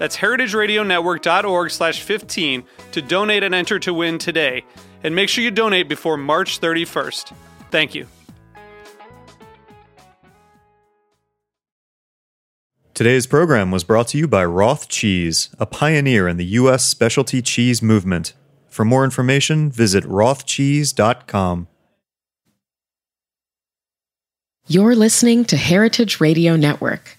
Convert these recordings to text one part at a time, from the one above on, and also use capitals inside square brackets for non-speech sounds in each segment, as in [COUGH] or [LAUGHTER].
That's heritageradionetwork.org slash 15 to donate and enter to win today. And make sure you donate before March 31st. Thank you. Today's program was brought to you by Roth Cheese, a pioneer in the U.S. specialty cheese movement. For more information, visit rothcheese.com. You're listening to Heritage Radio Network.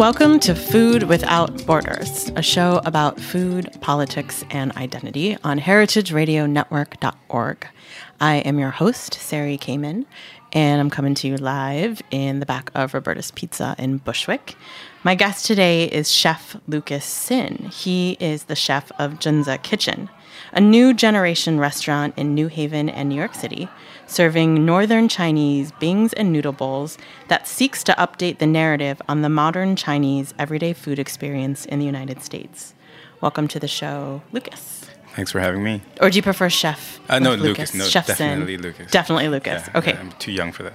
Welcome to Food Without Borders, a show about food, politics, and identity on heritageradionetwork.org. I am your host, Sari Kamen, and I'm coming to you live in the back of Roberta's Pizza in Bushwick. My guest today is Chef Lucas Sin. He is the chef of Junzi Kitchen, a new generation restaurant in New Haven and New York City serving Northern Chinese bings and noodle bowls that seeks to update the narrative on the modern Chinese everyday food experience in the United States. Welcome to the show, Lucas. Thanks for having me. Or do you prefer chef? Uh, no, Lucas. No, chef definitely? Lucas. Definitely Lucas. Yeah, okay. I'm too young for that.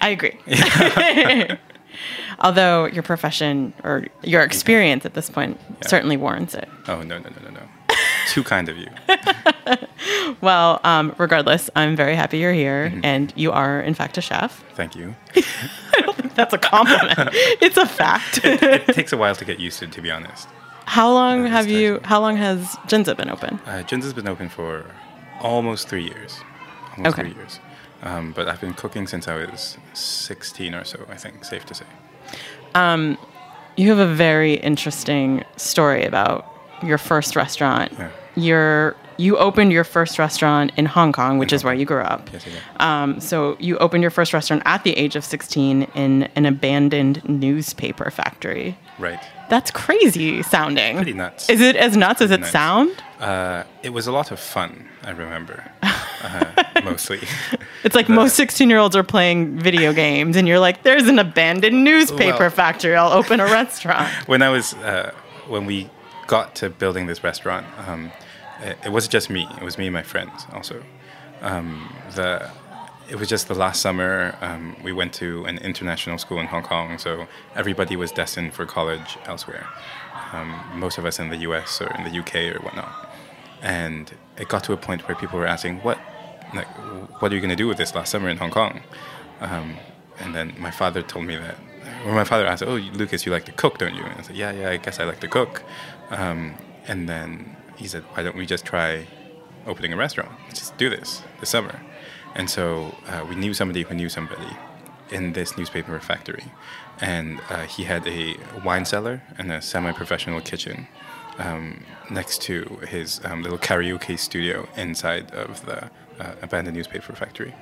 I agree. [LAUGHS] [LAUGHS] Although your profession or your experience at this point Yeah. certainly warrants it. Oh no no no no no. too kind of you. [LAUGHS] [LAUGHS] Well, um, regardless, I'm very happy you're here, Mm-hmm. and you are, in fact, a chef. Thank you. [LAUGHS] I don't think that's a compliment. [LAUGHS] it's a fact. It takes a while to get used to, to be honest. how long have you? How long has Junzi been open? Uh, has been open for almost three years. Almost Okay. three years. Um, but I've been cooking since I was 16 or so. I think safe to say. Um, You have a very interesting story about your first restaurant. Yeah. Your you opened your first restaurant in Hong Kong, which is where you grew up. Yes, I did. Um, so you opened your first restaurant at the age of 16 in an abandoned newspaper factory. Right. That's crazy sounding. Pretty nuts. Is it as nuts as it nuts. sound? Uh, it was a lot of fun. I remember. [LAUGHS] Uh, mostly. [LAUGHS] It's like most [LAUGHS] 16 year olds are playing video games, and you're like, there's an abandoned newspaper Well- factory. I'll open a restaurant. when I was uh, when we got to building this restaurant, um, it, wasn't just me. It was me and my friends also. Um, the it was just the last summer. Um, we went to an international school in Hong Kong, so everybody was destined for college elsewhere. Um, most of us in the U.S. or in the U.K. or whatnot. And it got to a point where people were asking, "What, like, what are you going to do with this last summer in Hong Kong?" Um, and then my father told me that, or my father asked, "Oh, Lucas, you like to cook, don't you?" And I said, "Yeah, yeah, I guess I like to cook." Um, and then he said, "Why don't we just try opening a restaurant? Let's just do this this summer." And so uh, we knew somebody who knew somebody in this newspaper factory, and uh, he had a wine cellar and a semi-professional kitchen um, next to his um, little karaoke studio inside of the uh, abandoned newspaper factory.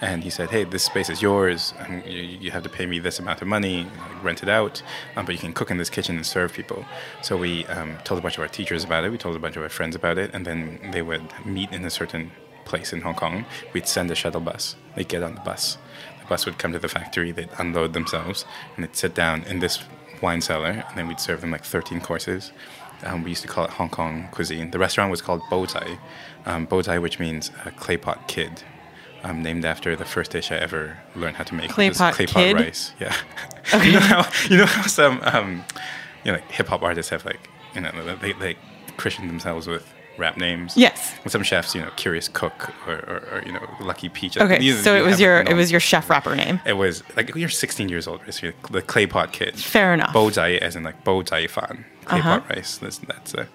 And he said, "Hey, this space is yours. Um, you, you have to pay me this amount of money, like, rent it out, um, but you can cook in this kitchen and serve people." So we um, told a bunch of our teachers about it. We told a bunch of our friends about it, and then they would meet in a certain place in Hong Kong. We'd send a shuttle bus. They'd get on the bus. The bus would come to the factory. They'd unload themselves, and they'd sit down in this wine cellar, and then we'd serve them like 13 courses. Um, we used to call it Hong Kong cuisine. The restaurant was called Bo Zai, um, Bo Zai, which means uh, clay pot kid. um, named after the first dish I ever learned how to make. Clay pot clay kid? pot rice. Yeah. [LAUGHS] you know how you know how some um, you know like hip hop artists have like you know they they christen themselves with rap names. Yes. Some chefs, you know, Curious Cook or, or, or you know Lucky Peach. Okay, These- so it was your no- it was your chef rapper name. It was like you're 16 years old, right? So you're the clay pot kid. Fair enough. Bo Zai, as in like Bo Zai Fan, clay Uh-huh. pot rice. That's that's a,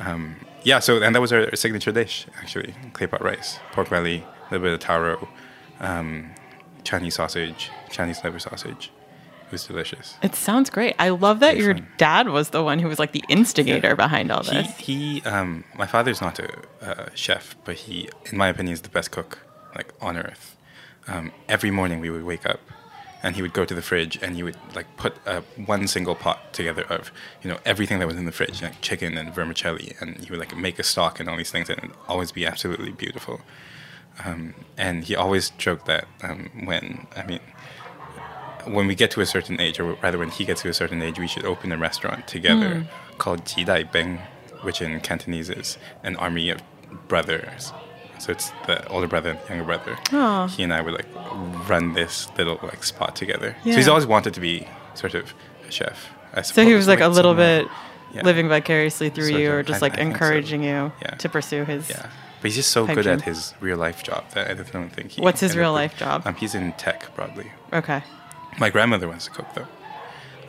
um, yeah. So and that was our signature dish actually, clay pot rice, pork belly, a little bit of taro, um, Chinese sausage, Chinese liver sausage. It was delicious. It sounds great. I love that your dad was the one who was like the instigator behind all He, this. he um, my father's not a uh, chef, but he, in my opinion, is the best cook like on earth. Um, every morning we would wake up, and he would go to the fridge and he would like put uh, one single pot together of you know everything that was in the fridge, like chicken and vermicelli, and he would like make a stock and all these things, and it'd always be absolutely beautiful. Um, and he always joked that um, when I mean when we get to a certain age, or rather when he gets to a certain age, we should open a restaurant together called Ji Dai Beng, which in Cantonese is an army of brothers. So it's the older brother and the younger brother. Aw. He and I would like run this little like spot together. So he's always wanted to be sort of a chef. So he was like a little somewhere. bit Yeah. living vicariously through Sort you, of. or just I- like I think so. encouraging you Yeah. to pursue his. Yeah. But he's just so Pipe good at his real life job that I don't think he. What's his real life job? Um, he's in tech broadly. Okay. My grandmother was a cook, though.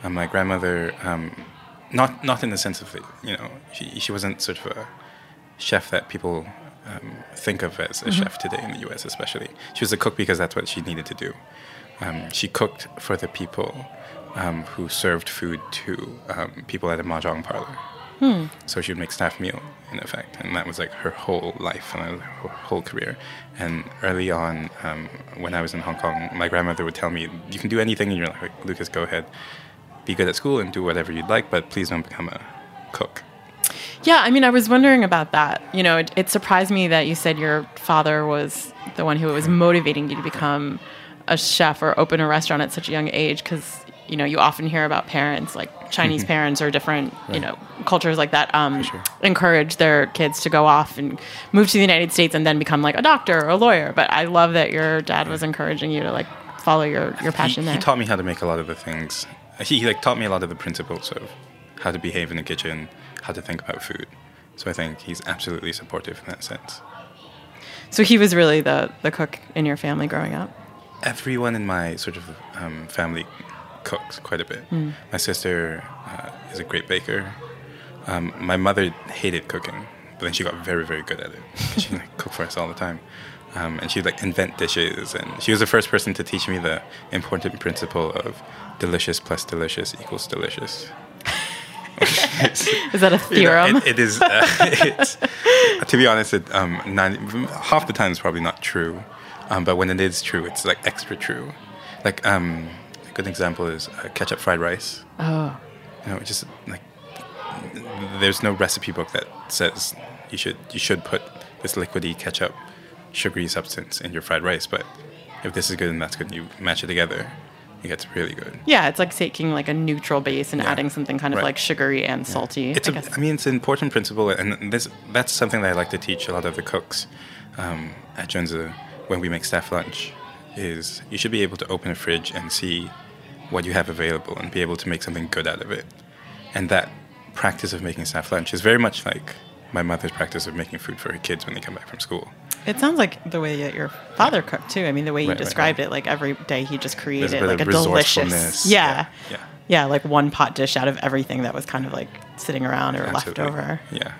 My grandmother, um, not not in the sense of you know, she she wasn't sort of a chef that people um, think of as a Mm-hmm. chef today in the U.S. Especially, she was a cook because that's what she needed to do. Um, she cooked for the people um, who served food to um, people at a mahjong parlor. Hmm. So she would make staff meal, in effect, and that was like her whole life and her whole career. And early on, um, when I was in Hong Kong, my grandmother would tell me, "You can do anything," and you're like, "Lucas, go ahead, be good at school and do whatever you'd like, but please don't become a cook." Yeah, I mean, I was wondering about that. You know, it, it surprised me that you said your father was the one who was motivating you to become a chef or open a restaurant at such a young age because, you know, you often hear about parents, like Chinese parents or different, you know, cultures like that, um, sure. encourage their kids to go off and move to the United States and then become like a doctor or a lawyer. But I love that your dad was encouraging you to like follow your, your passion he, there. he taught me how to make a lot of the things. He, he like taught me a lot of the principles of how to behave in the kitchen, how to think about food. So I think he's absolutely supportive in that sense. so he was really the, the cook in your family growing up. everyone in my sort of um, family cooks quite a bit. My sister uh, is a great baker. Um, my mother hated cooking, but then she got very, very good at it. [LAUGHS] she like, cooked for us all the time. Um, and she'd like invent dishes, and she was the first person to teach me the important principle of delicious plus delicious equals delicious. [LAUGHS] Is that a [LAUGHS] You know, theorem? it, it is. Uh, it's, to be honest, it, um, 90, half the time it's probably not true, um, but when it is true, it's like extra true. Like um, a good example is uh, ketchup fried rice. oh. You know, just like there's no recipe book that says you should you should put this liquidy ketchup, sugary substance in your fried rice. But if this is good and that's good, and you match it together, it gets really good. Yeah, it's like taking like a neutral base and Yeah. adding something kind of Right. like sugary and salty. It's I a, guess. I mean, it's an important principle, and this that's something that I like to teach a lot of the cooks um, at Junzi when we make staff lunch. Is you should be able to open a fridge and see what you have available and be able to make something good out of it. And that practice of making staff lunch is very much like my mother's practice of making food for her kids when they come back from school. It sounds like the way that your father cooked too. I mean, the way you Right, right, described right. it, like every day he just created a like a delicious, yeah, yeah, yeah, like one pot dish out of everything that was kind of like sitting around or left over. Yeah,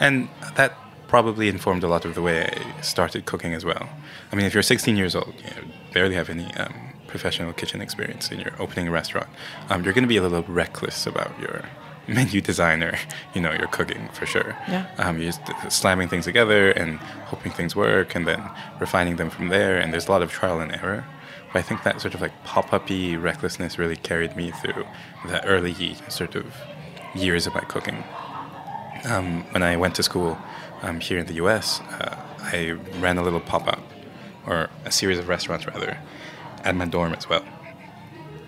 and that probably informed a lot of the way I started cooking as well. I mean, if you're 16 years old, you know, barely have any um, professional kitchen experience, and you're opening a restaurant, um, you're going to be a little reckless about your [LAUGHS] menu designer, you know your cooking for sure. Yeah. Um, you're just slamming things together and hoping things work, and then refining them from there. And there's a lot of trial and error. But I think that sort of like pop-uppy recklessness really carried me through the early sort of years of my cooking um, when I went to school um, here in the U.S., uh, I ran a little pop-up, or a series of restaurants rather, at my dorm as well.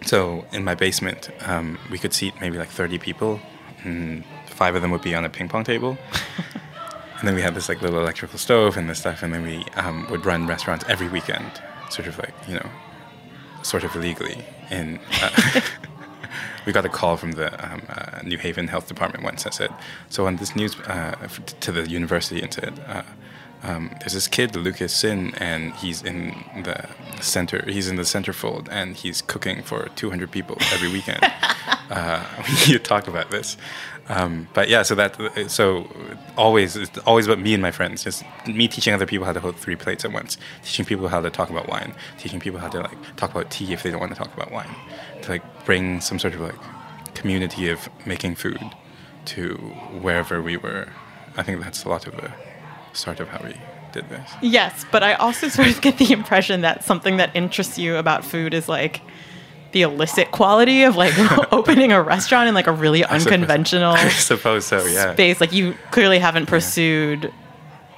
So in my basement, um, we could seat maybe like 30 people, and five of them would be on a ping pong table. [LAUGHS] and then we had this like little electrical stove and this stuff, and then we um, would run restaurants every weekend, sort of like you know, sort of illegally. And uh, [LAUGHS] we got a call from the um, uh, New Haven Health Department once that said, so on this news uh, to the university and said. Uh, um, there's this kid, Lucas Sin, and he's in the center. He's in the centerfold, and he's cooking for 200 people every weekend. [LAUGHS] uh, [LAUGHS] you talk about this, um, but yeah. So that so always it's always about me and my friends. Just me teaching other people how to hold three plates at once, teaching people how to talk about wine, teaching people how to like talk about tea if they don't want to talk about wine, to like bring some sort of like community of making food to wherever we were. I think that's a lot of the start of how we did this. Yes, but I also sort of get the impression that something that interests you about food is like the illicit quality of like [LAUGHS] opening a restaurant in like a really unconventional [LAUGHS] I suppose so, yeah. space. Like you clearly haven't pursued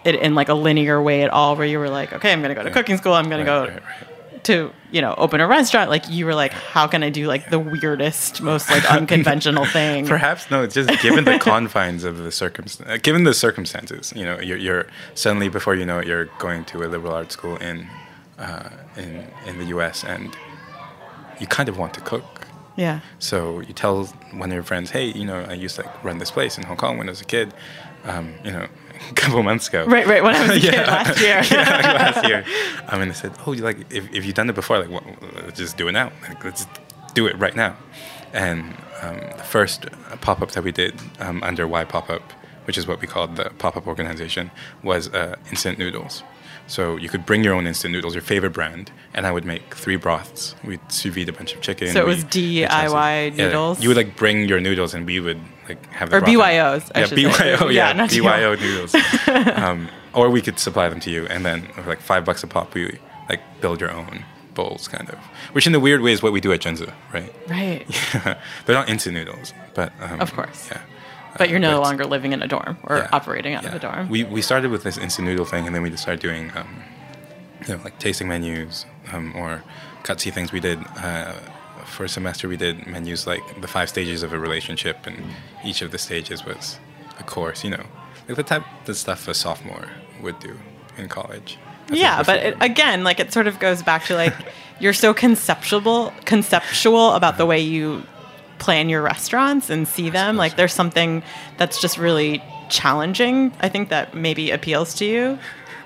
it in like a linear way at all, where you were like, okay, I'm gonna go to cooking school. I'm gonna Right, go right, right. to you know open a restaurant. Like you were like, how can I do like the weirdest, most like [LAUGHS] unconventional thing? Perhaps no. Just given the confines of the circumstances, given the circumstances, you know, you're, you're suddenly before you know it, you're going to a liberal arts school in uh, in in the U.S. and you kind of want to cook. Yeah. So you tell one of your friends, hey, you know, I used to like, run this place in Hong Kong when I was a kid. Um, you know, [LAUGHS] a couple months ago. Right, right. When I was a [LAUGHS] kid last year. [LAUGHS] yeah, like last year. I mean, they said, "Oh, you like if, if you've done it before, like, well, let's just do it now. Like, let's do it right now." And um, the first pop up that we did um, under Y Pop Up, which is what we called the pop up organization, was uh, instant noodles. So you could bring your own instant noodles, your favorite brand, and I would make three broths. We'd sous vide a bunch of chicken. So it was we- DIY Yeah, noodles? you would like bring your noodles, and we would like have the Or BYOs, I yeah. BYO, Yeah, yeah, BYO noodles. [LAUGHS] um, or we could supply them to you, and then for like five bucks a pop, we like build your own bowls, kind of. Which, in a weird way, is what we do at Junzi, right? Right. Yeah. [LAUGHS] They're not instant noodles, but um, Of course. yeah. But you're no but- longer living in a dorm or yeah, operating out of a dorm. We we started with this instant noodle thing, and then we just started doing, um, you know, like tasting menus um, or cutsy things. We did uh, for a semester. We did menus like the five stages of a relationship, and each of the stages was a course. You know, like the type of stuff a sophomore would do in college. Yeah, but it, again, like it sort of goes back to like [LAUGHS] you're so conceptual conceptual about the way you plan your restaurants and see them. Like there's something that's just really challenging. I think that maybe appeals to you.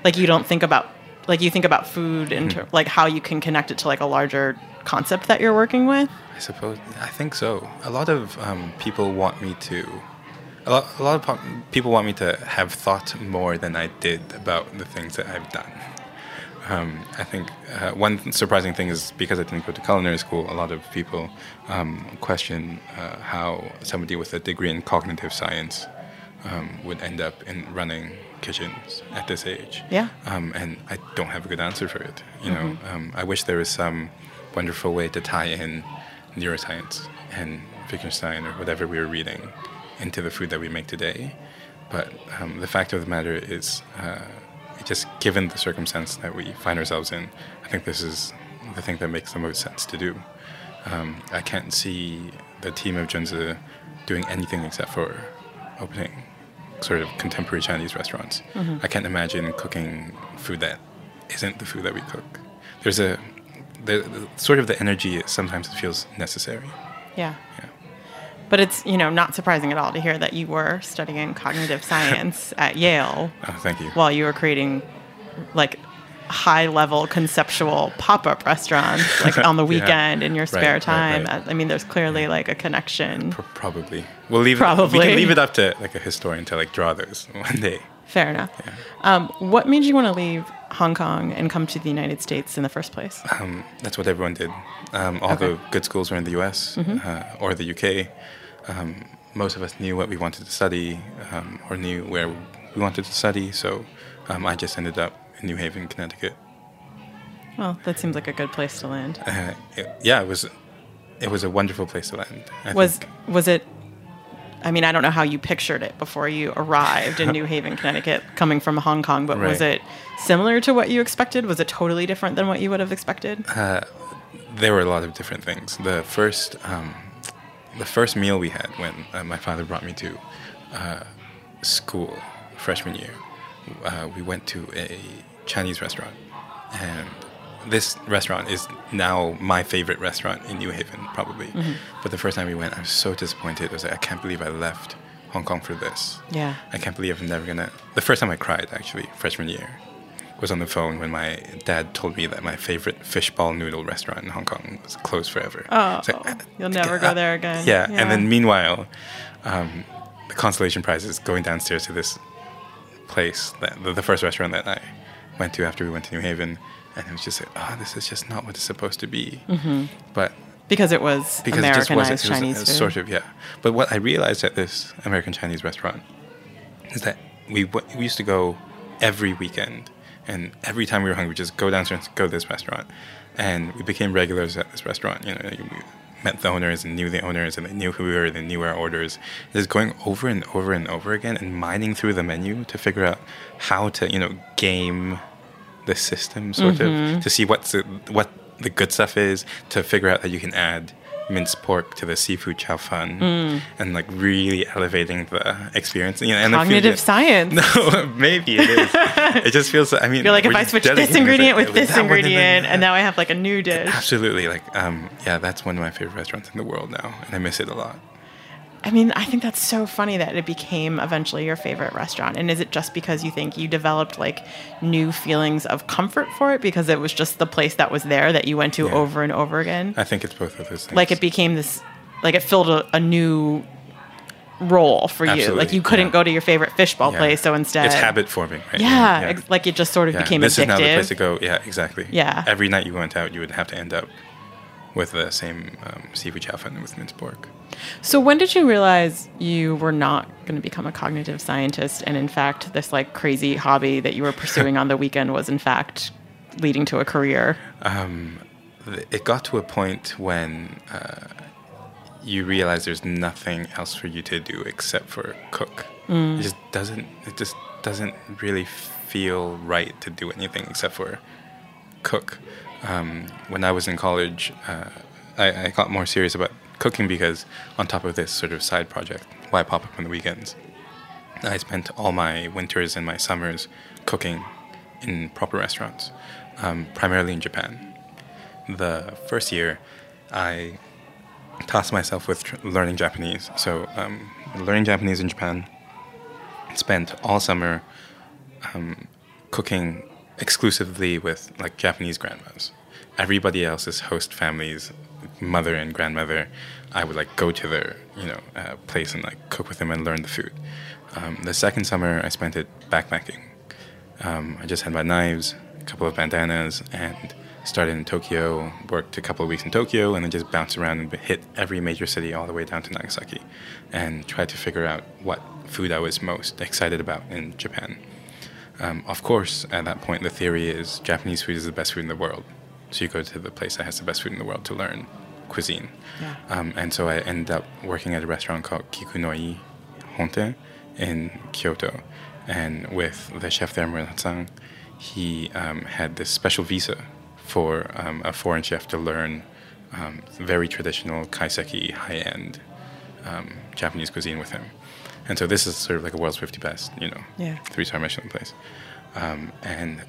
Like you don't think about like you think about food and ter- like how you can connect it to like a larger concept that you're working with. I suppose I think so. A lot of um, people want me to. A lot, a lot of po- people want me to have thought more than I did about the things that I've done. Um, I think uh, one surprising thing is because I didn't go to culinary school, a lot of people um, question uh, how somebody with a degree in cognitive science um, would end up in running kitchens at this age. Yeah. Um, and I don't have a good answer for it. You know, um, I wish there was some wonderful way to tie in neuroscience and Wittgenstein or whatever we were reading into the food that we make today. But um, the fact of the matter is, uh, just given the circumstance that we find ourselves in, I think this is the thing that makes the most sense to do. Um, I can't see the team of Junzi doing anything except for opening sort of contemporary Chinese restaurants. I can't imagine cooking food that isn't the food that we cook. There's a sort of the energy sometimes it feels necessary. Yeah. Yeah. But it's, you know, not surprising at all to hear that you were studying cognitive [LAUGHS] science at Yale Oh, thank you. while you were creating like high level conceptual pop up restaurants [LAUGHS] like on the Yeah. weekend in your spare right, time. right. I mean, there's clearly like a connection. Pro- probably we'll leave. We can leave it up to like a historian to like draw those [LAUGHS] one day. Fair enough. Um, what made you want to leave Hong Kong and come to the United States in the first place? Um, that's what everyone did. Um, all Okay. the good schools were in the U.S. Uh, or the U.K. Um, most of us knew what we wanted to study um, or knew where we wanted to study. So um, I just ended up in New Haven, Connecticut. Well, that seems like a good place to land. Uh, it- yeah, it was. It was a wonderful place to land. I Was think. was it? I mean, I don't know how you pictured it before you arrived in [LAUGHS] New Haven, Connecticut, coming from Hong Kong. But was it similar to what you expected? Was it totally different than what you would have expected? there were a lot of different things. The first, um, the first meal we had when uh, my father brought me to uh, school freshman year, uh, we went to a Chinese restaurant, and this restaurant is now my favorite restaurant in New Haven, probably. But the first time we went, I was so disappointed. I was like, I can't believe I left Hong Kong for this. Yeah. I can't believe I'm never gonna. The first time I cried, actually, freshman year, was on the phone when my dad told me that my favorite fishball noodle restaurant in Hong Kong was closed forever. Oh, like, you'll never go [LAUGHS] there again. yeah, and then meanwhile, um, the consolation prize is going downstairs to this place, that, the, the first restaurant that I went to after we went to New Haven, and it was just like, oh, this is just not what it's supposed to be. But because it was because it just Americanized wasn't, it was, Chinese uh, food. sort of, yeah. But what I realized at this American Chinese restaurant is that we w- we used to go every weekend, and every time we were hungry, we just go downstairs go to this restaurant, and we became regulars at this restaurant. You know, we met the owners and knew the owners, and they knew who we were, they knew our orders. Just going over and over and over again, and mining through the menu to figure out how to, you know, game the system, sort Mm-hmm. of, to see what's the, what the good stuff is, to figure out that you can add minced pork to the seafood chow fun, and like really elevating the experience. You know, and Mm. Cognitive science. [LAUGHS] No, maybe it is. it just feels. I mean, You're like, if I switch this ingredient with this ingredient, and now I have like a new [LAUGHS] dish. Absolutely, like, um, yeah, that's one of my favorite restaurants in the world now, and I miss it a lot. I mean, I think that's so funny that it became eventually your favorite restaurant. And is it just because you think you developed like new feelings of comfort for it because it was just the place that was there that you went to Yeah. over and over again? I think it's both of those things. Like it became this, like it filled a, a new role for you. Like you couldn't yeah. go to your favorite fishball Yeah. place, so instead, it's habit forming, right? Yeah, ex- like it just sort of Yeah, became this addictive. is now the place to go. Yeah, exactly. Yeah. Every night you went out, you would have to end up with the same um, seafood chow fun with minced pork. So when did you realize you were not going to become a cognitive scientist and in fact this like crazy hobby that you were pursuing on the weekend was in fact leading to a career? th- it got to a point when uh, you realize there's nothing else for you to do except for cook. It just doesn't. It just doesn't really feel right to do anything except for cook. Um, when I was in college, uh, I, I got more serious about cooking because, on top of this sort of side project, Y Pop Up on the weekends, I spent all my winters and my summers cooking in proper restaurants, um, primarily in Japan. The first year, I tasked myself with tr- learning Japanese. So, um, learning Japanese in Japan, spent all summer um, cooking exclusively with like Japanese grandmas. Everybody else's host families, mother and grandmother, I would like go to their you know uh, place and like cook with them and learn the food. Um, the second summer, I spent it backpacking. Um, I just had my knives, a couple of bandanas, and started in Tokyo. Worked a couple of weeks in Tokyo, and then just bounced around and hit every major city all the way down to Nagasaki, and tried to figure out what food I was most excited about in Japan. Um, of course, at that point, the theory is Japanese food is the best food in the world. So you go to the place that has the best food in the world to learn cuisine. Yeah. Um, and so I ended up working at a restaurant called Kikunoi Honten in Kyoto. And with the chef there, Murata-san, he um, had this special visa for um, a foreign chef to learn um, very traditional kaiseki, high-end um, Japanese cuisine with him. And so this is sort of like a world's 50 best, you know, Yeah. three-star Michelin place. Um, and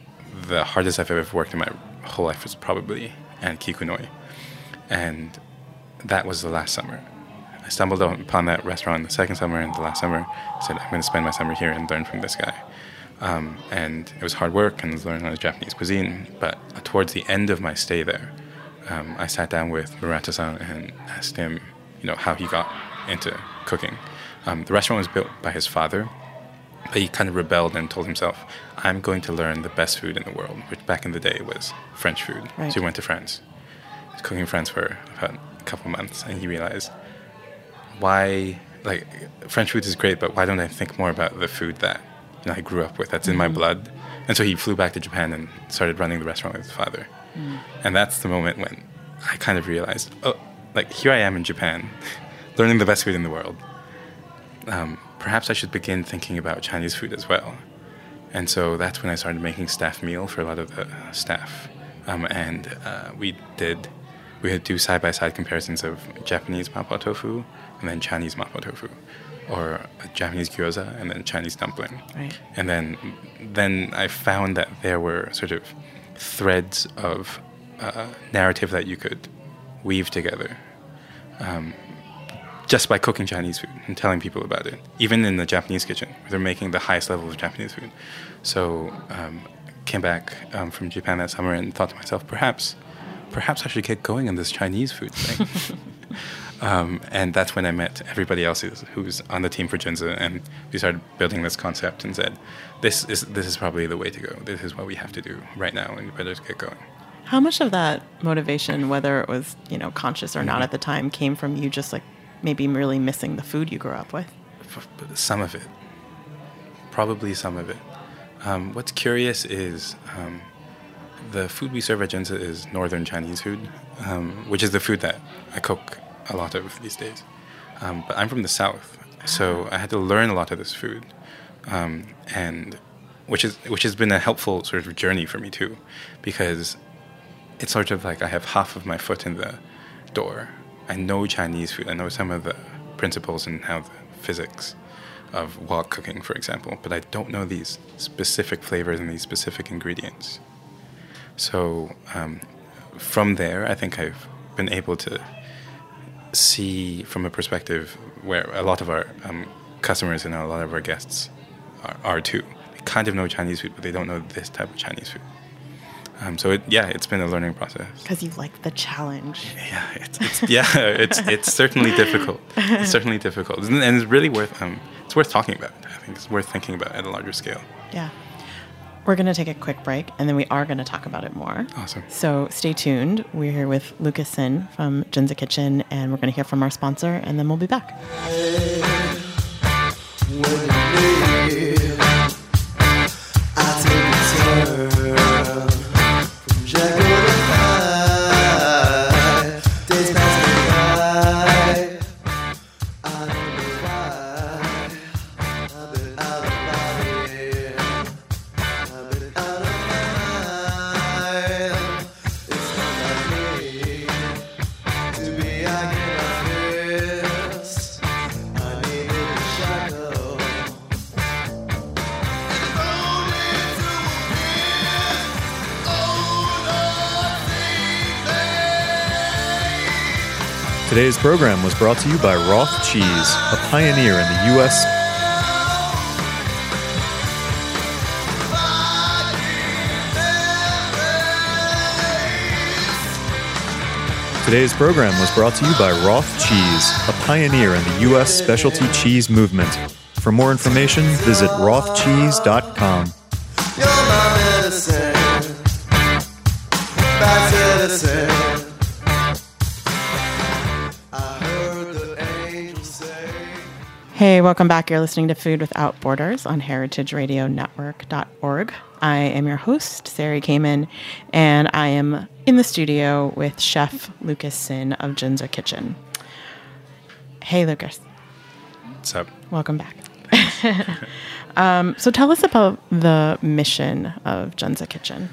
the hardest I've ever worked in my whole life was probably at Kikunoi. And that was the last summer. I stumbled upon that restaurant the second summer and the last summer. I said, I'm going to spend my summer here and learn from this guy. Um, and it was hard work and was learning how to Japanese cuisine. But towards the end of my stay there, um, I sat down with Murata-san and asked him, you know, how he got into cooking. Um, the restaurant was built by his father, but he kind of rebelled and told himself, I'm going to learn the best food in the world, which back in the day was French food. Right. So he went to France. Cooking in France for about a couple months, and he realized, why, like, French food is great, but why don't I think more about the food that you know, I grew up with, that's in my blood? And so he flew back to Japan and started running the restaurant with his father. And that's the moment when I kind of realized, oh, like, here I am in Japan, [LAUGHS] learning the best food in the world um, perhaps I should begin thinking about Chinese food as well. And so that's when I started making staff meal for a lot of the staff. Um, and uh, we did, we had do side by side comparisons of Japanese mapo tofu and then Chinese mapo tofu. or a Japanese gyoza, and then Chinese dumpling. Right. And then, then I found that there were sort of threads of uh, narrative that you could weave together um, just by cooking Chinese food and telling people about it. Even in the Japanese kitchen, they're making the highest level of Japanese food. So, um, came back um, from Japan that summer and thought to myself, perhaps, perhaps I should get going on this Chinese food thing. [LAUGHS] Um, and that's when I met everybody else who's, who's on the team for Junzi, and we started building this concept and said, "This is this is probably the way to go. This is what we have to do right now, and we better get going." How much of that motivation, whether it was you know conscious or not at the time, came from you just like maybe really missing the food you grew up with? Some of it, probably some of it. Um, what's curious is um, the food we serve at Junzi is northern Chinese food, um, which is the food that I cook a lot of these days. Um, but I'm from the south, so I had to learn a lot of this food, um, and which is which has been a helpful sort of journey for me too, because it's sort of like I have half of my foot in the door. I know Chinese food. I know some of the principles and how the physics of wok cooking, for example, but I don't know these specific flavors and these specific ingredients. So um, from there, I think I've been able to see from a perspective where a lot of our um, customers and a lot of our guests are, are too. They kind of know Chinese food, but they don't know this type of Chinese food. Um, so it, yeah, it's been a learning process. Because you like the challenge. Yeah, it's, it's yeah, [LAUGHS] it's it's certainly difficult. It's certainly difficult, and it's really worth um, it's worth talking about. I think it's worth thinking about at a larger scale. Yeah. We're going to take a quick break and then we are going to talk about it more. Awesome. So stay tuned. We're here with Lucas Sin from Junzi Kitchen and we're going to hear from our sponsor and then we'll be back. Today's program was brought to you by Roth Cheese, a pioneer in the U.S. Today's program was brought to you by Roth Cheese, a pioneer in the U.S. specialty cheese movement. For more information, visit rothcheese.com. Hey, welcome back. You're listening to Food Without Borders on heritageradionetwork.org. I am your host, Sari Kamen, and I am in the studio with Chef Lucas Sin of Junzi Kitchen. Hey, Lucas. What's up? Welcome back. [LAUGHS] um, so tell us about the mission of Junzi Kitchen.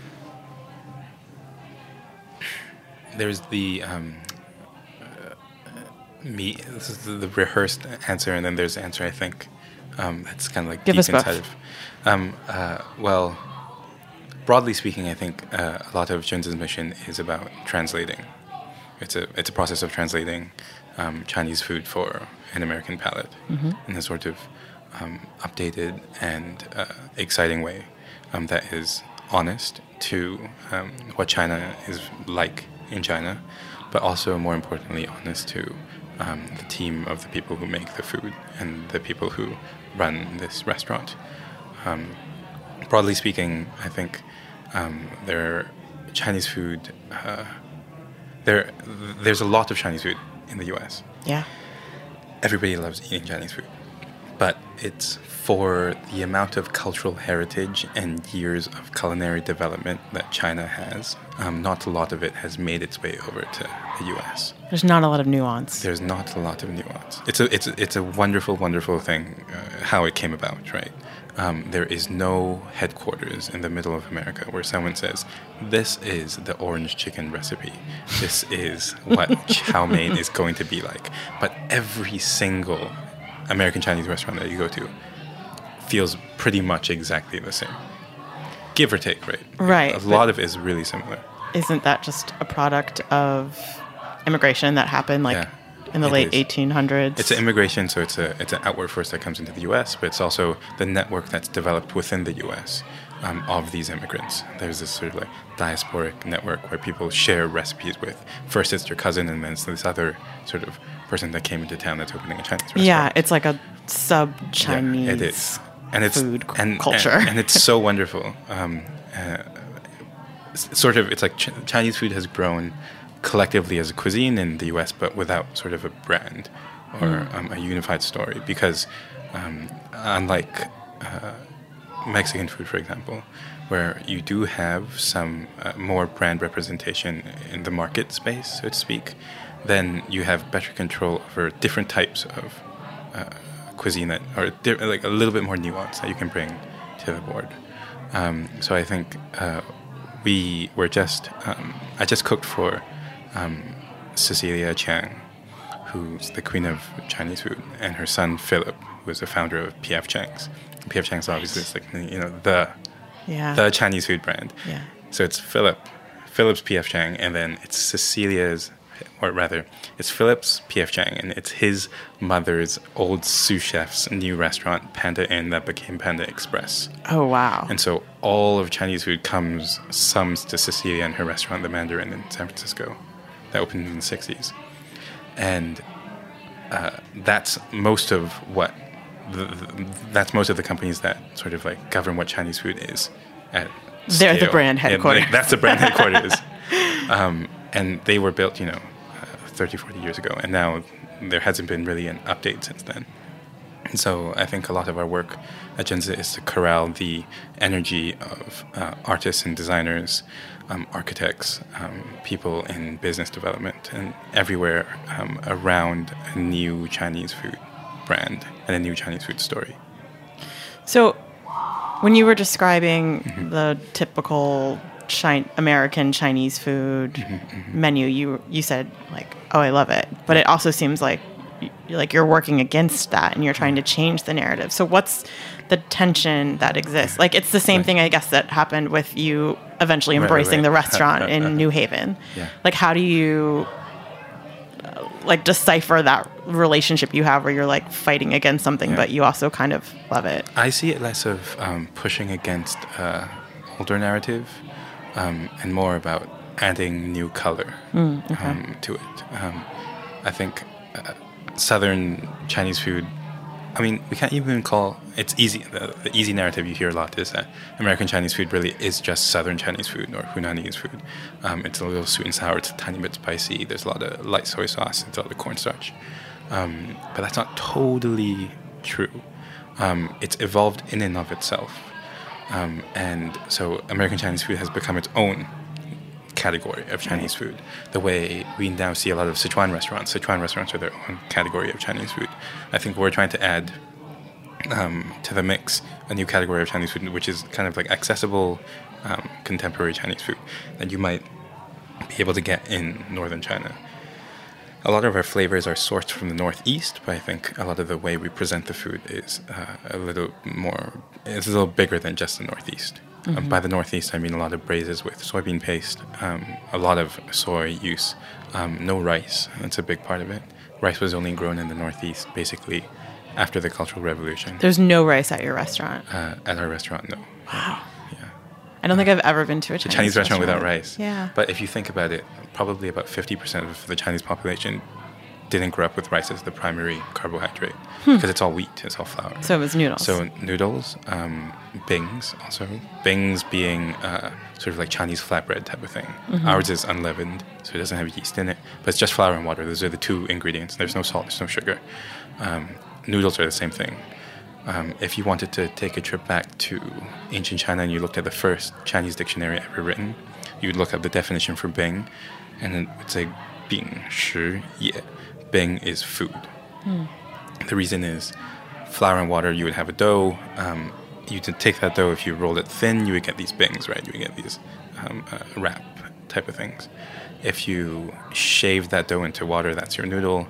There's the um, me. This is the, the rehearsed answer, and then there's the answer. I think um, that's kind of like Give deep inside of. Um, uh, well, broadly speaking, I think uh, a lot of Junzi's mission is about translating. It's a it's a process of translating um, Chinese food for an American palate in a sort of um, updated and uh, exciting way um, that is honest to um, what China is like in China, but also more importantly honest to um, the team of the people who make the food and the people who run this restaurant Um, broadly speaking, I think um, there Chinese food. Uh, there, there's a lot of Chinese food in the U.S. Yeah. Everybody loves eating Chinese food, it's for the amount of cultural heritage and years of culinary development that China has. Um, not a lot of it has made its way over to the U.S There's not a lot of nuance. there's not a lot of nuance. It's a it's a, it's a wonderful wonderful thing uh, how it came about, right? Um, there is no headquarters in the middle of America where someone says, "This is the orange chicken recipe. This is what [LAUGHS] chow mein is going to be like." But every single American Chinese restaurant that you go to feels pretty much exactly the same, give or take, right? Right, A lot of it is really similar. Isn't that just a product of immigration that happened like Yeah, in the late is. 1800s? It's an immigration, so it's a it's an outward force that comes into the U.S., but it's also the network that's developed within the U.S. Um, of these immigrants. There's this sort of like diasporic network where people share recipes with. First, it's their cousin, and then it's this other sort of person that came into town that's opening a Chinese restaurant. yeah, it's like a sub Chinese. Yeah, it is, and it's food and, culture. and, and it's so [LAUGHS] wonderful. Um, uh, sort of, it's like ch- Chinese food has grown collectively as a cuisine in the U.S., but without sort of a brand or um, a unified story. Because um, unlike uh, Mexican food, for example, where you do have some uh, more brand representation in the market space, so to speak, then you have better control over different types of uh, cuisine that are di- like a little bit more nuance that you can bring to the board. Um, so I think uh, we were just um, I just cooked for um, Cecilia Chiang, who's the queen of Chinese food, and her son Philip, who is the founder of PF Chang's. PF Chang's obviously is like you know the yeah. the Chinese food brand. Yeah. So it's Philip, Philip's PF Chang, and then it's Cecilia's, or rather, it's Philip's PF Chang, and it's his mother's old sous chef's new restaurant, Panda Inn, that became Panda Express. oh wow. And so all of Chinese food comes, sums to Cecilia and her restaurant, The Mandarin in San Francisco, that opened in the 60s. And uh, that's most of what, the, the, that's most of the companies that sort of like govern what Chinese food is at They're the brand headquarters. that's the brand [LAUGHS] headquarters. um, and they were built, you know, uh, 30, 40 years ago. And now there hasn't been really an update since then. And so I think a lot of our work at Junzi is to corral the energy of uh, artists and designers, um, architects, um, people in business development, and everywhere um, around a new Chinese food brand and a new Chinese food story. So, when you were describing Mm-hmm. the typical Chi- American Chinese food Mm-hmm, menu, you you said like, "Oh, I love it," but it also seems like y- like you're working against that and you're trying to change the narrative. So, what's the tension that exists? Like, it's the same Right. thing, I guess, that happened with you eventually Right, right, embracing right. the restaurant in [LAUGHS] New Haven. Yeah. Like, how do you like decipher that relationship you have where you're like fighting against something, Yeah. but you also kind of love it? I see it less of um, pushing against uh, older narrative um, and more about adding new color um, to it. Um, I think uh, Southern Chinese food. I mean, we can't even call it's easy. The, the easy narrative you hear a lot is that American Chinese food really is just Southern Chinese food or Hunanese food. Um, it's a little sweet and sour. It's a tiny bit spicy. There's a lot of light soy sauce. It's a lot of cornstarch. Um, but that's not totally true. Um, it's evolved in and of itself. Um, and so American Chinese food has become its own category of Chinese food. The way we now see a lot of Sichuan restaurants. Sichuan restaurants are their own category of Chinese food. I think we're trying to add um, to the mix a new category of Chinese food, which is kind of like accessible um, contemporary Chinese food that you might be able to get in northern China. A lot of our flavors are sourced from the northeast, but I think a lot of the way we present the food is uh, a little more, it's a little bigger than just the northeast. Uh, by the northeast, I mean a lot of braises with soybean paste, um, a lot of soy use, um, no rice. That's a big part of it. Rice was only grown in the northeast basically after the Cultural Revolution. There's no rice at your restaurant. Uh, at our restaurant, no. Wow. Yeah. I don't think I've ever been to a a Chinese, Chinese restaurant without rice. Yeah. But if you think about it, probably about 50% of the Chinese population didn't grow up with rice as the primary carbohydrate because it's all wheat, it's all flour. Hmm. so it was noodles. So noodles, um, bings also. Bings being uh, sort of like Chinese flatbread type of thing. Mm-hmm. Ours is unleavened, so it doesn't have yeast in it, but it's just flour and water. Those are the two ingredients. There's no salt, there's no sugar. Um, noodles are the same thing. Um, if you wanted to take a trip back to ancient China and you looked at the first Chinese dictionary ever written, you'd look up the definition for bing, and it would say bing shi ye. Bing is food. The reason is flour and water, you would have a dough. Um, you would take that dough, if you rolled it thin, you would get these bings, right? You would get these um, uh, wrap type of things. If you shave that dough into water, that's your noodle.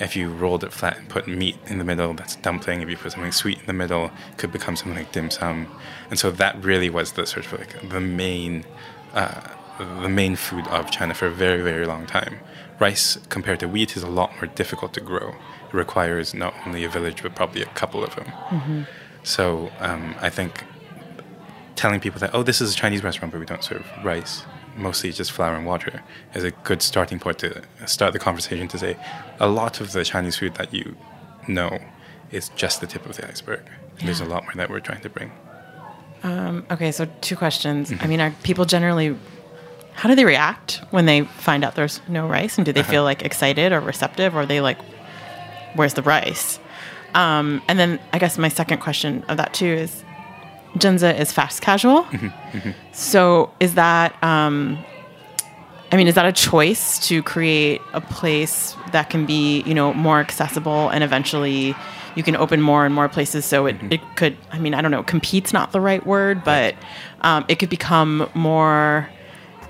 if you rolled it flat and put meat in the middle, that's dumpling. If you put something sweet in the middle, could become something like dim sum. And so that really was the sort of like the main, uh, the main food of China for a very very long time. Rice compared to wheat is a lot more difficult to grow. It requires not only a village but probably a couple of them. Mm-hmm. So um, I think telling people that oh this is a Chinese restaurant but we don't serve rice, mostly just flour and water, is a good starting point to start the conversation to say a lot of the Chinese food that you know is just the tip of the iceberg. And There's a lot more that we're trying to bring. Um, okay, so two questions. I mm-hmm. mean, are people generally how do they react when they find out there's no rice? And do they feel like excited or receptive or are they like where's the rice? Um, and then I guess my second question of that too is Junzi is fast casual. So is that um, I mean, is that a choice to create a place that can be, you know, more accessible and eventually you can open more and more places? So it, it could, I mean, I don't know, compete's not the right word, but um, it could become more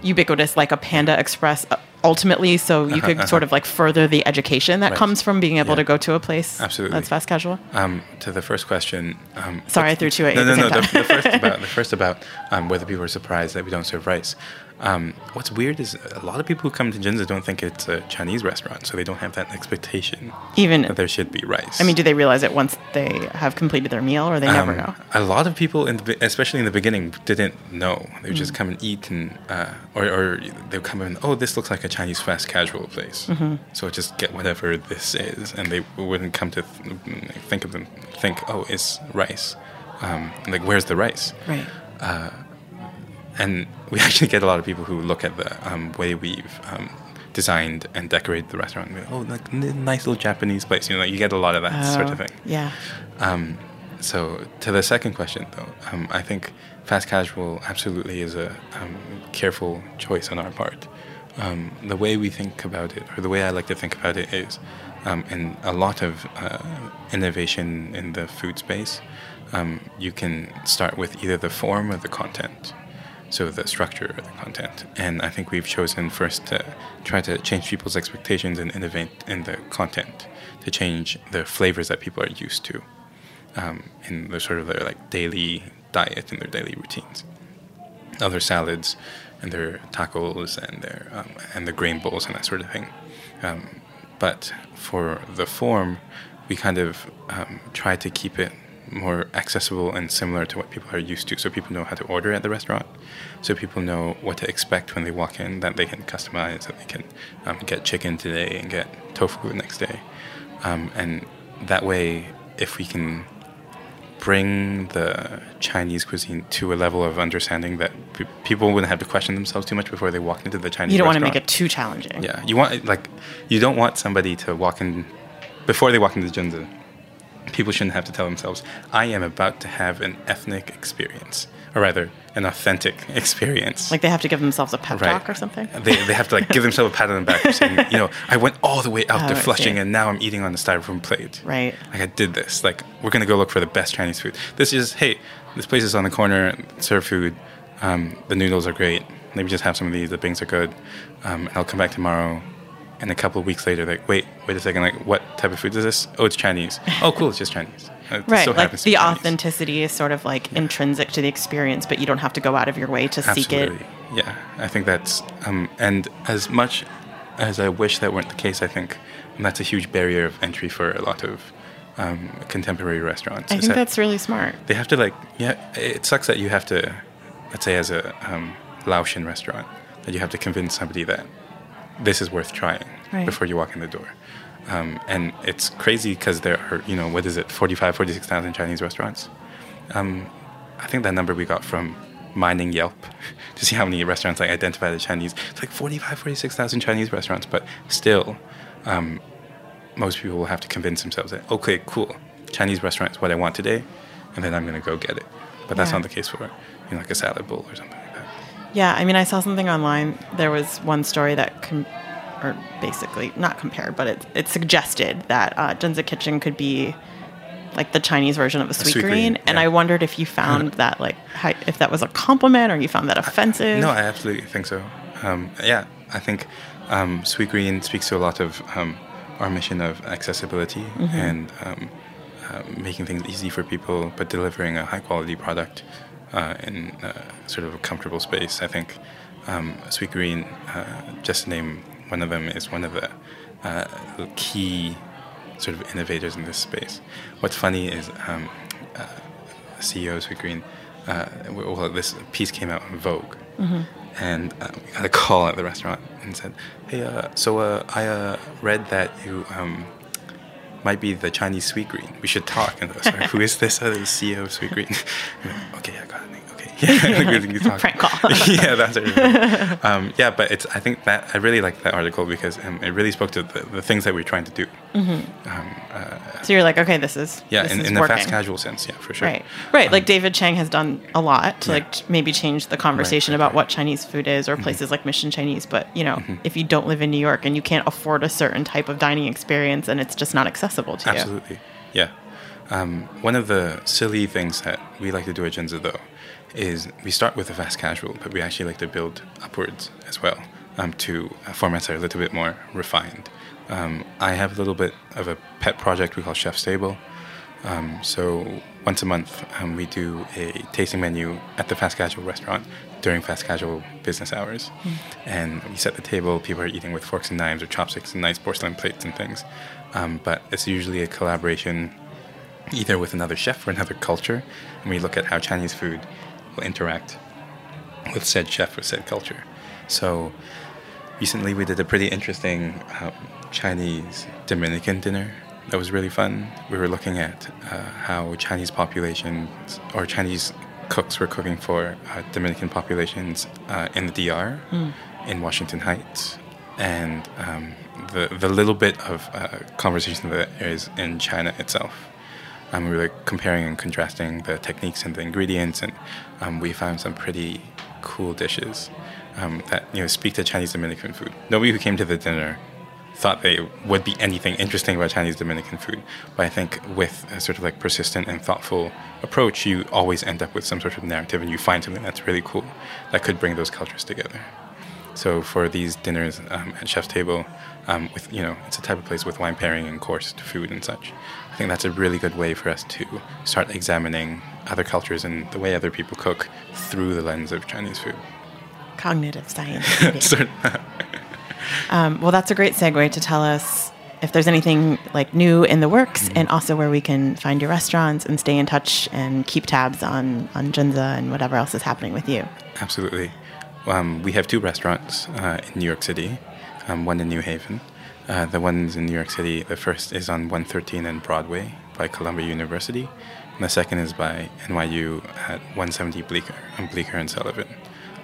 ubiquitous like a Panda Express uh, ultimately so you could sort of like further the education that Right. comes from being able Yeah. to go to a place Absolutely. that's fast casual. Um, to the first question. Um, Sorry, I threw two at no, you at no, no. The, the first about [LAUGHS] the first about um, whether people are surprised that we don't serve rice. Um, what's weird is a lot of people who come to Junzi don't think it's a Chinese restaurant, so they don't have that expectation Even that there should be rice. I mean, do they realize it once they have completed their meal or they never Um, know? A lot of people, in the, especially in the beginning, didn't know. They would Mm. just come and eat, and uh, or, or they would come in. Oh, this looks like a Chinese fast casual place. Mm-hmm. So just get whatever this is, and they wouldn't come to th- think of them. Think, oh, it's rice. Um, like, where's the rice? Right. And we [LAUGHS] actually get a lot of people who look at the um, way we've um, designed and decorated the restaurant. And go, oh, like n- nice little Japanese place. You know, you get a lot of that sort of Oh, thing. Yeah. Um, so to the second question, though, um, I think fast casual absolutely is a um, careful choice on our part. Um, the way we think about it, or the way I like to think about it, is um, in a lot of uh, innovation in the food space, um, you can start with either the form or the content. So the structure of the content, and I think we've chosen first to try to change people's expectations and innovate in the content to change the flavors that people are used to um, in the sort of their like daily diet and their daily routines. Other salads and their tacos and their um, and the grain bowls and that sort of thing. Um, but for the form, we kind of um, try to keep it more accessible and similar to what people are used to, so people know how to order at the restaurant, so people know what to expect when they walk in, that they can customize, that they can um, get chicken today and get tofu the next day, um, and that way, if we can bring the Chinese cuisine to a level of understanding that pe- people wouldn't have to question themselves too much before they walk into the Chinese. Restaurant, you don't want to make it too challenging. Yeah, you want like you don't want somebody to walk in before they walk into Junzi. People shouldn't have to tell themselves, "I am about to have an ethnic experience," or rather, an authentic [LAUGHS] experience. Like they have to give themselves a pep Right. talk or something. They, they have to like give themselves a pat on the back saying, [LAUGHS] you know, I went all the way out Oh, to Flushing and now I'm eating on the styrofoam plate. Right. Like I did this. Like we're gonna go look for the best Chinese food. This is hey, this place is on the corner. Serve food. Um, the noodles are great. Maybe just have some of these. The bings are good. Um, I'll come back tomorrow. And a couple of weeks later, like, wait, wait a second. Like, what type of food is this? Oh, it's Chinese. Oh, cool. It's just Chinese. It Right. so like the Chinese. authenticity is sort of like intrinsic to the experience, but you don't have to go out of your way to seek it. Yeah, I think that's um, and as much as I wish that weren't the case, I think that's a huge barrier of entry for a lot of um, contemporary restaurants. I think that that's really smart. they have to like yeah. It sucks that you have to, let's say, as a um, Laotian restaurant, that you have to convince somebody that this is worth trying Right. before you walk in the door. Um, and it's crazy because there are, you know, what is it, 45, 46,000 Chinese restaurants? Um, I think that number we got from mining Yelp [LAUGHS] to see how many restaurants like identify as Chinese. It's like 45, 46,000 Chinese restaurants, but still, um, most people will have to convince themselves that, okay, cool, Chinese restaurant is what I want today, and then I'm going to go get it. But that's Yeah. not the case for, you know, like a salad bowl or something. Yeah, I mean, I saw something online. There was one story that, com- or basically not compared, but it, it suggested that uh, Junzi Kitchen could be like the Chinese version of a sweet, Sweetgreen. Green, And yeah. I wondered if you found [LAUGHS] that like how, if that was a compliment or you found that offensive. No, I absolutely think so. Um, yeah, I think um, Sweetgreen speaks to a lot of um, our mission of accessibility and um, uh, making things easy for people, but delivering a high quality product uh, in uh, sort of a comfortable space. I think um, Sweetgreen, uh, just to name one of them, is one of the uh, key sort of innovators in this space. What's funny is um, uh, CEO of Sweetgreen, uh, well, this piece came out in Vogue, and uh, we got a call at the restaurant and said, "Hey, uh, so uh, I uh, read that you um, might be the Chinese Sweetgreen. We should talk." And I was like, "Who is this? The CEO of Sweetgreen." Like, [LAUGHS] okay, I got it. Yeah, [LAUGHS] can talk. Prank call. [LAUGHS] yeah, that's it. Um, yeah, but it's. I think that I really like that article because um, it really spoke to the, the things that we're trying to do. So you're like, okay, this is Yeah, this in, is in the fast casual sense, yeah, for sure. Right, right. like David Chang has done a lot to Yeah. like maybe change the conversation right, about right. what Chinese food is, or places like Mission Chinese. But you know, Mm-hmm. if you don't live in New York and you can't afford a certain type of dining experience, and it's just not accessible to you. Absolutely. Yeah. Um, one of the silly things that we like to do at Junzi, though, is we start with the fast casual, but we actually like to build upwards as well um, to uh, formats that are a little bit more refined. Um, I have a little bit of a pet project we call Chef's Table. Um, so once a month, um, we do a tasting menu at the fast casual restaurant during fast casual business hours, and we set the table. People are eating with forks and knives or chopsticks and nice porcelain plates and things. Um, but it's usually a collaboration, either with another chef or another culture, and we look at how Chinese food will interact with said chef or said culture. So recently we did a pretty interesting um, Chinese Dominican dinner that was really fun. We were looking at uh, how Chinese populations or Chinese cooks were cooking for uh, Dominican populations uh, in the DR, in Washington Heights, and um, the the little bit of uh, conversation that there is in China itself. Um, we were comparing and contrasting the techniques and the ingredients, and um, we found some pretty cool dishes um, that you know speak to Chinese Dominican food. Nobody who came to the dinner thought they would be anything interesting about Chinese Dominican food, but I think with a sort of like persistent and thoughtful approach, you always end up with some sort of narrative, and you find something that's really cool that could bring those cultures together. So for these dinners um, at Chef's Table, um, with you know, it's a type of place with wine pairing and coursed food and such. I think that's a really good way for us to start examining other cultures and the way other people cook through the lens of Chinese food. Cognitive science. [LAUGHS] [LAUGHS] um, well, that's a great segue to tell us if there's anything like new in the works, Mm-hmm. and also where we can find your restaurants and stay in touch and keep tabs on on Junzi and whatever else is happening with you. Absolutely. Um, we have two restaurants uh, in New York City, um, one in New Haven. Uh, the ones in New York City, the first is on 113 and Broadway by Columbia University, and the second is by NYU at 170 Bleecker, on Bleecker and Sullivan.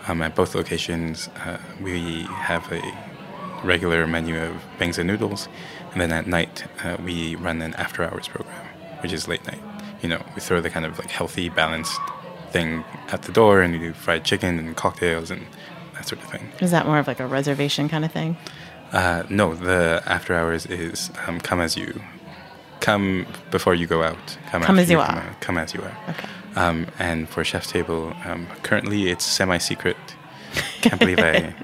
Um, at both locations, uh, we have a regular menu of bings and noodles, and then at night uh, we run an after-hours program, which is late night. You know, we throw the kind of like healthy, balanced thing at the door, and we do fried chicken and cocktails and that sort of thing. Is that more of like a reservation kind of thing? Uh, no, the after hours is um, come as you, come before you go out. Come after as you come are. out, Come as you are. Okay. Um, and for Chef's Table, um, currently it's semi-secret. [LAUGHS] Can't believe I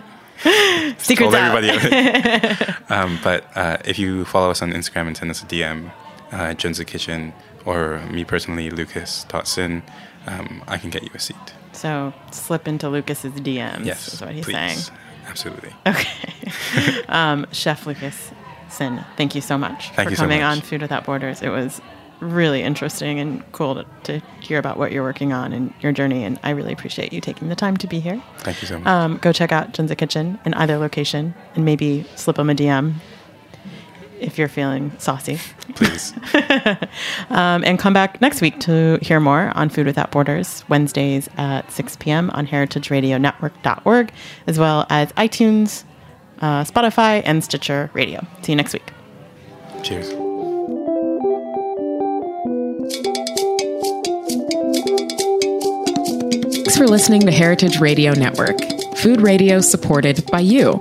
[LAUGHS] Secrets told everybody. [LAUGHS] um, but uh, if you follow us on Instagram and send us a DM, uh, Junzi Kitchen, or me personally, Lucas.sin, um, I can get you a seat. So slip into Lucas's DMs. Yes, is what he's please. saying. Absolutely. Okay. [LAUGHS] um, Chef Lucas Sin, thank you so much Thank for you so coming much. on Food Without Borders. It was really interesting and cool to, to hear about what you're working on and your journey. And I really appreciate you taking the time to be here. Thank you so much. Um, go check out Junzi Kitchen in either location and maybe slip them a DM if you're feeling saucy. Please. [LAUGHS] Um, and come back next week to hear more on Food Without Borders, Wednesdays at 6 p.m. on heritageradionetwork.org, as well as iTunes, uh, Spotify, and Stitcher Radio. See you next week. Cheers. Thanks for listening to Heritage Radio Network, food radio supported by you.